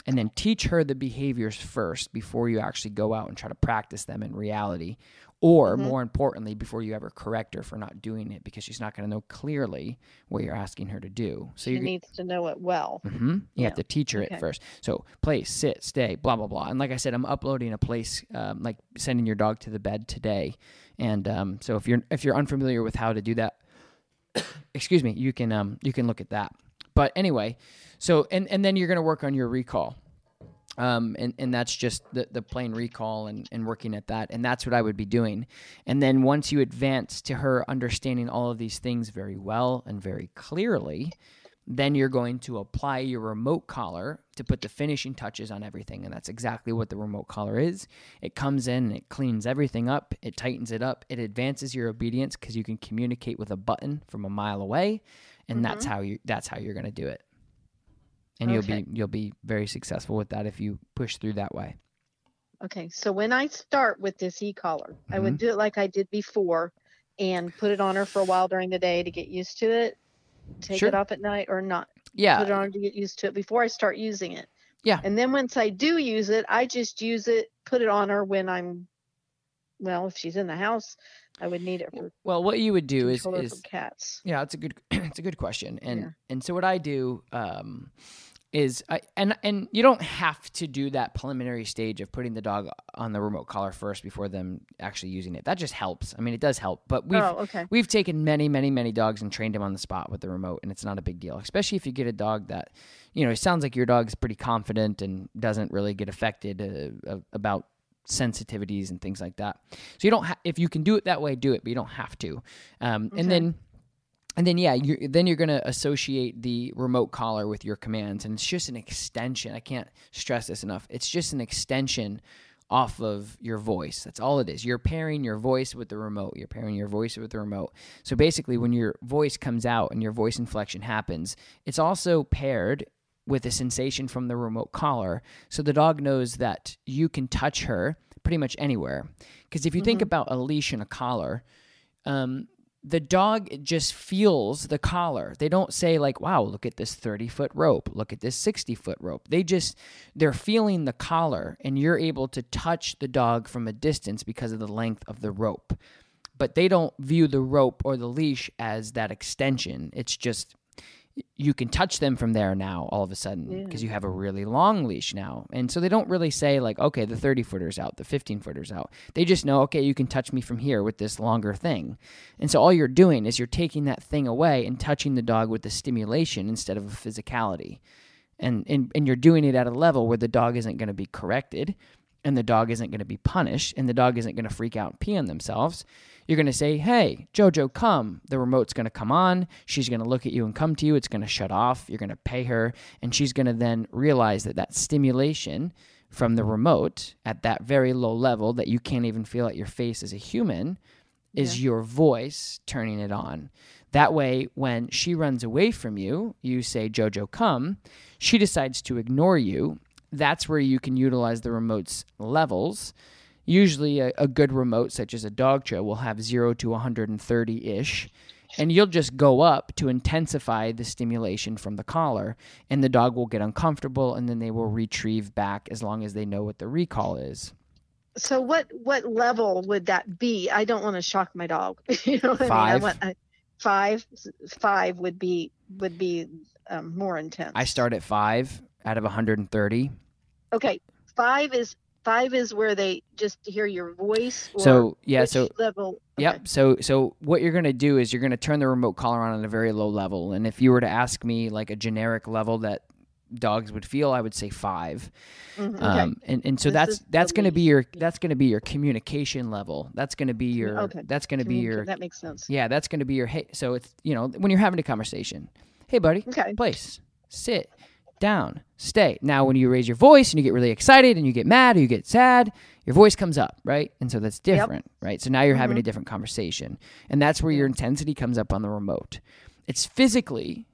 And then teach her the behaviors first before you actually go out and try to practice them in reality. Or more importantly, before you ever correct her for not doing it because she's not going to know clearly what you're asking her to do. So She you needs to know it well. hmm You Yeah. have to teach her Okay. it first. So place, sit, stay, blah blah blah. And like I said, I'm uploading a place, um, like sending your dog to the bed today. And um, so if you're if you're unfamiliar with how to do that, (coughs) excuse me, you can um, you can look at that. But anyway, so and and then you're gonna work on your recall. Um, and, and that's just the, the plain recall and, and working at that. And that's what I would be doing. And then once you advance to her understanding all of these things very well and very clearly, then you're going to apply your remote collar to put the finishing touches on everything. And that's exactly what the remote collar is. It comes in it cleans everything up, it tightens it up, it advances your obedience because you can communicate with a button from a mile away. And that's how you that's how you're gonna do it. And you'll be you'll be very successful with that if you push through that way. Okay, so when I start with this e-collar, I would mm-hmm. do it like I did before and put it on her for a while during the day to get used to it. Take Sure. it off at night or not. Yeah. Put it on to get used to it before I start using it. Yeah. And then once I do use it, I just use it, put it on her when I'm well, if she's in the house, I would need it for Well, what you would do is is cats. Yeah, it's a good (clears throat) it's a good question. And Yeah. and so what I do um is I and and you don't have to do that preliminary stage of putting the dog on the remote collar first before them actually using it. That just helps. I mean, it does help, but we've oh, okay. We've taken many, many, many dogs and trained them on the spot with the remote, and it's not a big deal. Especially if you get a dog that, you know, it sounds like your dog's pretty confident and doesn't really get affected uh, about sensitivities and things like that. So you don't, ha- if you can do it that way, do it, but you don't have to. Um, And then, and then yeah, you're, then you're gonna associate the remote collar with your commands, and it's just an extension. I can't stress this enough. It's just an extension off of your voice. That's all it is. You're pairing your voice with the remote. You're pairing your voice with the remote. So basically, when your voice comes out and your voice inflection happens, it's also paired with a sensation from the remote collar. So the dog knows that you can touch her pretty much anywhere. Because if you think about a leash and a collar, um, the dog just feels the collar. They don't say like, "Wow, look at this 30-foot rope. Look at this 60-foot rope." They just they're feeling the collar and you're able to touch the dog from a distance because of the length of the rope. But they don't view the rope or the leash as that extension. It's just you can touch them from there now all of a sudden because you have a really long leash now. And so they don't really say like, okay, the 30 footer's out, the 15 footer's out. They just know, okay, you can touch me from here with this longer thing. And so all you're doing is you're taking that thing away and touching the dog with the stimulation instead of a physicality. And, and, and you're doing it at a level where the dog isn't going to be corrected and the dog isn't going to be punished and the dog isn't going to freak out and pee on themselves. You're going to say, Hey, Jojo, come. The remote's going to come on. She's going to look at you and come to you. It's going to shut off. You're going to pay her. And she's going to then realize that that stimulation from the remote at that very low level that you can't even feel at your face as a human is your voice turning it on. That way, when she runs away from you, you say, Jojo, come. She decides to ignore you. That's where you can utilize the remote's levels Usually, a, a good remote, such as a Dogtra, will have 0 to 130 ish. And you'll just go up to intensify the stimulation from the collar, and the dog will get uncomfortable, and then they will retrieve back as long as they know what the recall is. So, what what level would that be? I don't want to shock my dog. (laughs) you know, what Five. I mean, I want I, five. Five would be would be um, more intense. I start at five out of 130. Okay, five is five is where they just hear your voice. Or So, yeah, so- level. Yep. So so what you're going to do is you're going to turn the remote collar on at a very low level. And if you were to ask me like a generic level that dogs would feel, I would say 5. Mhm, okay. Um and, and so This that's that's going to be your that's going to be your communication level. That's going to be your Okay. that's going to be your that makes sense. Yeah, that's going to be your hey so it's you know when you're having a conversation. Hey buddy, Okay. place, sit, down, stay. Now, when you raise your voice and you get really excited and you get mad or you get sad, your voice comes up, right? And so that's different, right? So now you're having a mm-hmm. different conversation. And that's where your intensity comes up on the remote. It's physically,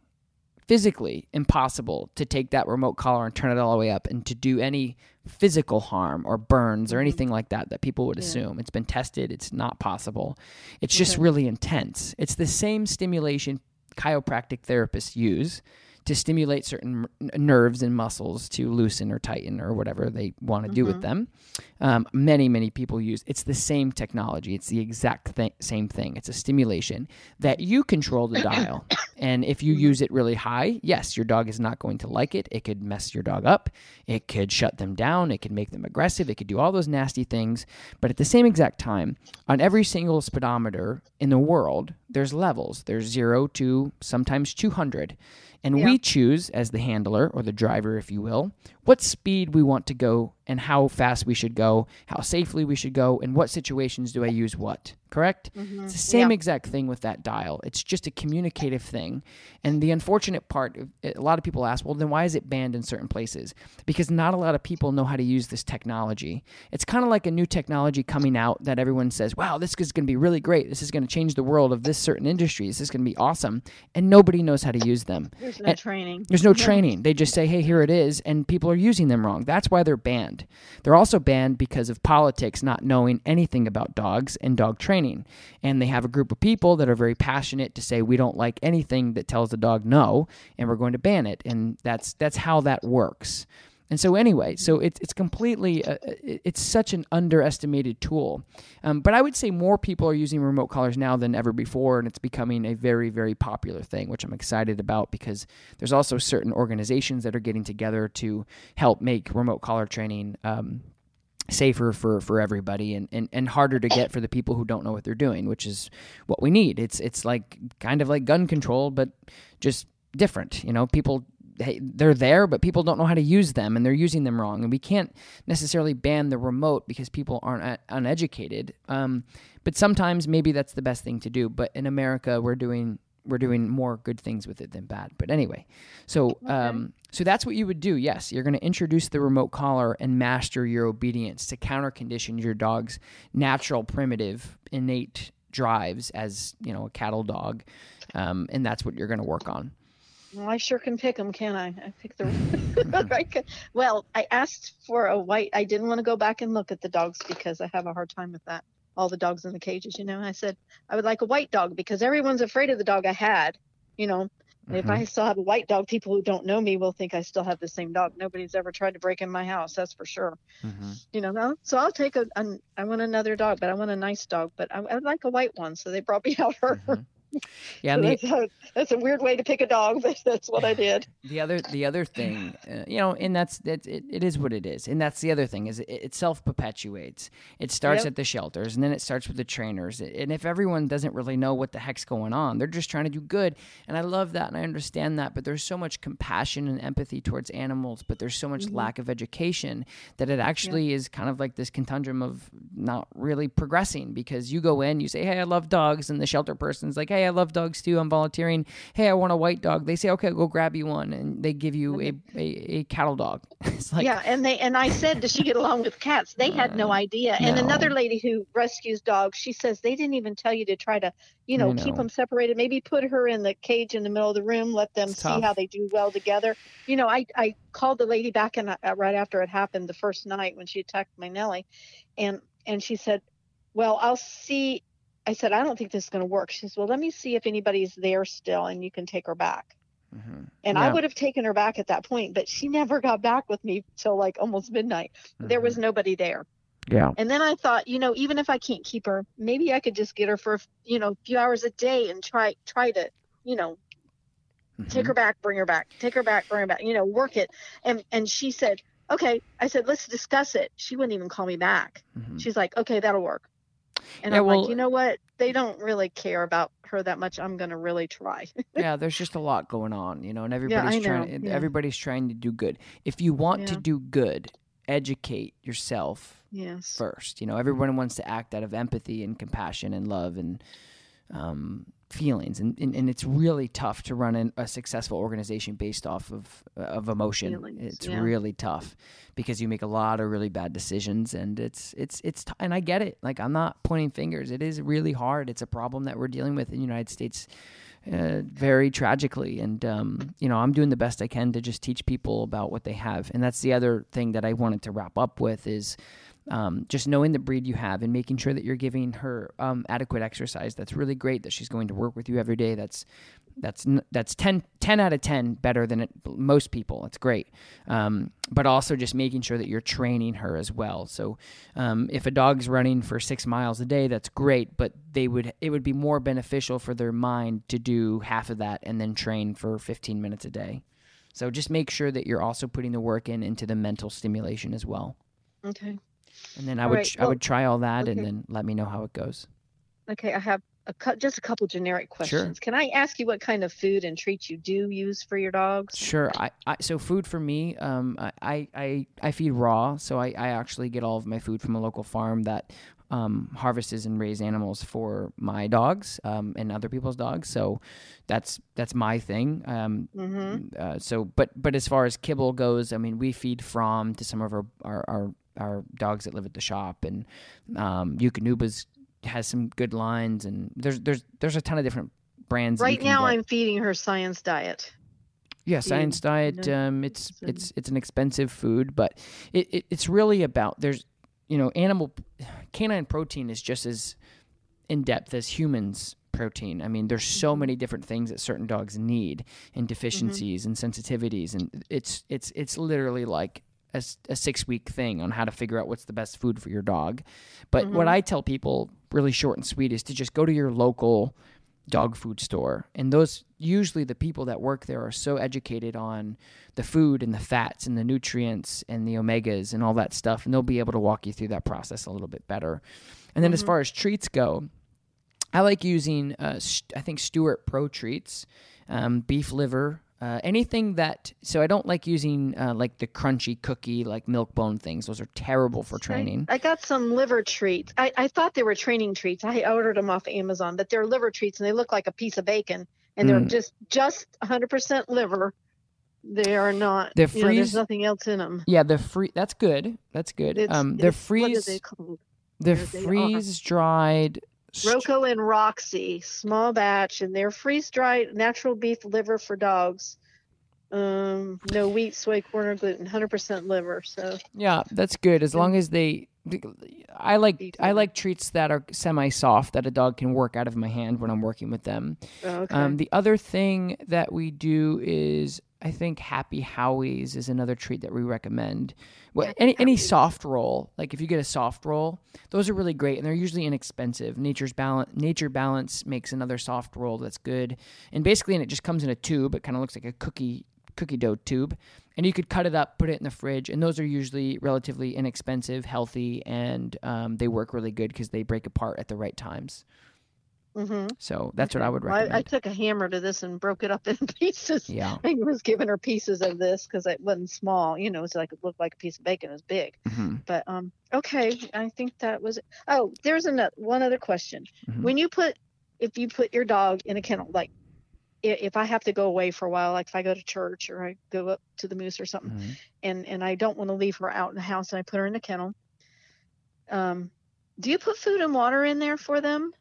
physically impossible to take that remote collar and turn it all the way up and to do any physical harm or burns or mm-hmm. anything like that that people would assume. It's been tested, it's not possible. It's just really intense. It's the same stimulation chiropractic therapists use to stimulate certain n- nerves and muscles to loosen or tighten or whatever they want to do with them. Um, many, many people use it's the same technology. It's the exact th- same thing. It's a stimulation that you control the dial. (coughs) And if you use it really high, yes, your dog is not going to like it. It could mess your dog up. It could shut them down. It could make them aggressive. It could do all those nasty things. But at the same exact time, on every single speedometer in the world, there's levels. There's zero to sometimes 200. And we choose, as the handler or the driver, if you will, what speed we want to go and how fast we should go, how safely we should go, and what situations do I use what. Correct? Mm-hmm. It's the same exact thing with that dial. It's just a communicative thing. And the unfortunate part, eh, a lot of people ask, well, then why is it banned in certain places? Because not a lot of people know how to use this technology. It's kind of like a new technology coming out that everyone says, wow, this is going to be really great. This is going to change the world of this certain industry. This is going to be awesome. And nobody knows how to use them. There's no And- training. there's no training. They just say, hey, here it is, and people are using them wrong. That's why they're banned. They're also banned because of politics not knowing anything about dogs and dog training. And they have a group of people that are very passionate to say, we don't like anything that tells the dog no, and we're going to ban it. And that's that's how that works. And so anyway, so it's it's completely uh, it- it's such an underestimated tool. Um, but I would say more people are using remote collars now than ever before, and it's becoming a very very popular thing, which I'm excited about because there's also certain organizations that are getting together to help make remote collar training. Um, safer for for everybody and, and and harder to get for the people who don't know what they're doing which is what we need it's it's like kind of like gun control but just different you know people they're there but people don't know how to use them and they're using them wrong and we can't necessarily ban the remote because people aren't uh, uneducated um, but sometimes maybe that's the best thing to do but in america we're doing we're doing more good things with it than bad. But anyway, so um, so that's what you would do. Yes, you're going to introduce the remote collar and master your obedience to counter condition your dog's natural, primitive, innate drives as you know a cattle dog, um, and that's what you're going to work on. Well, I sure can pick them, can I? I pick the (laughs) (laughs) right. Well, I asked for a white. I didn't want to go back and look at the dogs because I have a hard time with that. all the dogs in the cages. You know, I said I would like a white dog because everyone's afraid of the dog I had. You know, and if. I still have a white dog, people who don't know me will think I still have the same dog. Nobody's ever tried to break in my house, that's for sure. Mhm. You know, no? so I'll take a, an I want another dog, but I want a nice dog, but I, I like a white one. So they brought me out (laughs) her. Mhm. (laughs) Yeah, So the, that's, how, that's a weird way to pick a dog, (laughs) but that's what I did. the other the other thing uh, you know and that's that it, it is what it is and that's the other thing is it, it self perpetuates it starts Yep. at the shelters and then it starts with the trainers and if everyone doesn't really know what the heck's going on they're just trying to do good and i love that and i understand that but there's so much compassion and empathy towards animals but there's so much Mm-hmm. lack of education that it actually is kind of like this conundrum of not really progressing because you go in you say hey i love dogs and the shelter person's like hey i love dogs too i'm volunteering hey i want a white dog they say okay go grab you one and they give you a, a, a cattle dog (laughs) it's like yeah, and they and I said, does she get along with cats? They had no idea. And no. another lady who rescues dogs, she says they didn't even tell you to try to, you know, I keep them separated. Maybe put her in the cage in the middle of the room, let them It's see tough. how they do well together. You know, I I called the lady back and uh, right after it happened the first night when she attacked my Nellie, and and she said, well, I'll see. I said, I don't think this is going to work. She says, well, let me see if anybody's there still, and you can take her back. Mhm. And I would have taken her back at that point, but she never got back with me till like almost midnight. There was nobody there. yeah And then I thought, you know, even if I can't keep her, maybe I could just get her for, you know, a few hours a day and try try to, you know, take Mhm. her back, bring her back, take her back, bring her back, you know, work it. And and she said, "Okay." I said, "Let's discuss it." She wouldn't even call me back. Mhm. She's like, "Okay, that'll work." And Yeah, I'm well- like, "You know what? They don't really care about her that much. I'm going to really try." (laughs) yeah there's just a lot going on you know and everybody's know, trying yeah. everybody's trying to do good if you want to do good educate yourself yes. first. You know, everyone wants to act out of empathy and compassion and love and um, feelings, and, and and it's really tough to run an, a successful organization based off of of emotion. Feelings, it's yeah. really tough because you make a lot of really bad decisions, and it's it's it's t- and I get it. Like I'm not pointing fingers. It is really hard. It's a problem that we're dealing with in the United States. Uh, very tragically, and um, you know, I'm doing the best I can to just teach people about what they have, and that's the other thing that I wanted to wrap up with is um, just knowing the breed you have and making sure that you're giving her um, adequate exercise. That's really great that she's going to work with you every day. That's that's that's 10, 10 out of 10 better than it, most people. It's great. Um, but also just making sure that you're training her as well. So um, if a dog's running for six miles a day, that's great, but they would it would be more beneficial for their mind to do half of that and then train for 15 minutes a day. So just make sure that you're also putting the work in into the mental stimulation as well. Okay. And then I All would right, I would try all that and then let me know how it goes. Okay, I have a cou- just a couple generic questions. Sure. Can I ask you what kind of food and treats you do use for your dogs? Sure. I, I so food for me, um, I, I, I, I feed raw, so I, I actually get all of my food from a local farm that um, harvests and raises animals for my dogs um, and other people's dogs. So that's that's my thing. Um, Mm-hmm. uh, so, but but as far as kibble goes, I mean, we feed from to some of our our, our, our dogs that live at the shop, and um, Eukanuba's has some good lines, and there's there's there's a ton of different brands. Right now, get. I'm feeding her science diet. Yeah, you science diet. Um, it's it's, it's an expensive food, but it, it it's really about there's you know animal canine protein is just as in depth as humans protein. I mean, there's so many different things that certain dogs need and deficiencies and sensitivities, and it's it's it's literally like a, a six week thing on how to figure out what's the best food for your dog. But what I tell people, really short and sweet, is to just go to your local dog food store. And those usually the people that work there are so educated on the food and the fats and the nutrients and the omegas and all that stuff and they'll be able to walk you through that process a little bit better. And then as far as treats go i like using uh, st- i think stewart pro treats um, beef liver uh, anything that so i don't like using uh, like the crunchy cookie like milk bone things those are terrible for training I, I got some liver treats. I, I thought they were training treats. I ordered them off Amazon, but they're liver treats and they look like a piece of bacon and they're Mm. just just 100% liver. They are not. They're you know, there's nothing else in them. yeah the free that's good that's good It's, um they're freeze What are they called? They're freeze dried. Rocco and Roxy, small batch, and they're freeze dried natural beef liver for dogs. Um, no wheat, soy, corn, or gluten, 100% liver. So Yeah, that's good as long as they I like I like treats that are semi soft that a dog can work out of my hand when I'm working with them. Oh, okay. Um, the other thing that we do is I think Happy Howie's is another treat that we recommend. Well, any any soft roll, like if you get a soft roll, those are really great and they're usually inexpensive. Nature's balance Nature Balance makes another soft roll that's good, and basically, and it just comes in a tube. It kind of looks like a cookie cookie dough tube, and you could cut it up, put it in the fridge, and those are usually relatively inexpensive, healthy, and um, they work really good because they break apart at the right times. Hmm So that's what I would Well, recommend. I, I took a hammer to this and broke it up (laughs) in pieces. yeah. I was giving her pieces of this because it wasn't small. You know, it's like it looked like a piece of bacon. It was big. hmm But um, okay, I think that was. Oh, there's another one other question. Mhm. When you put, if you put your dog in a kennel, like if I have to go away for a while, like if I go to church or I go up to the moose or something, Mhm. and and I don't want to leave her out in the house and I put her in the kennel. Um, do you put food and water in there for them?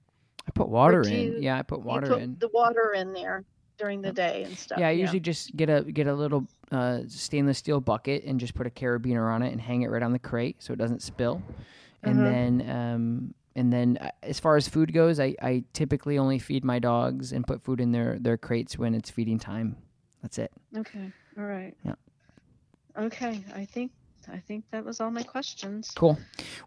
Put water do in. Yeah, I put You water put in. the water in there during the day and stuff. Yeah, I usually just get a get a little uh, stainless steel bucket and just put a carabiner on it and hang it right on the crate so it doesn't spill. And Uh-huh. then um, and then uh, as far as food goes, I, I typically only feed my dogs and put food in their their crates when it's feeding time. That's it. Okay. All right. Yeah. Okay. I think I think that was all my questions. Cool.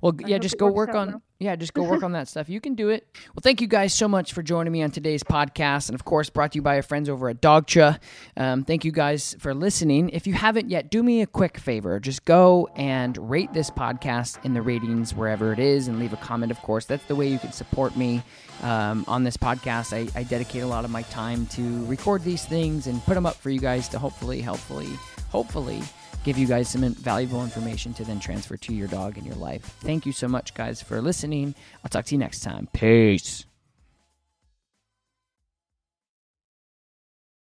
Well, I yeah, just go work on well. yeah, just go work on that (laughs) stuff. You can do it. Well, thank you guys so much for joining me on today's podcast, and of course, brought to you by our friends over at Dogtra. Um, thank you guys for listening. If you haven't yet, do me a quick favor. Just go and rate this podcast in the ratings wherever it is, and leave a comment. Of course, that's the way you can support me um, on this podcast. I, I dedicate a lot of my time to record these things and put them up for you guys to hopefully, helpfully, hopefully give you guys some valuable information to then transfer to your dog in your life. Thank you so much, guys, for listening. I'll talk to you next time. Peace.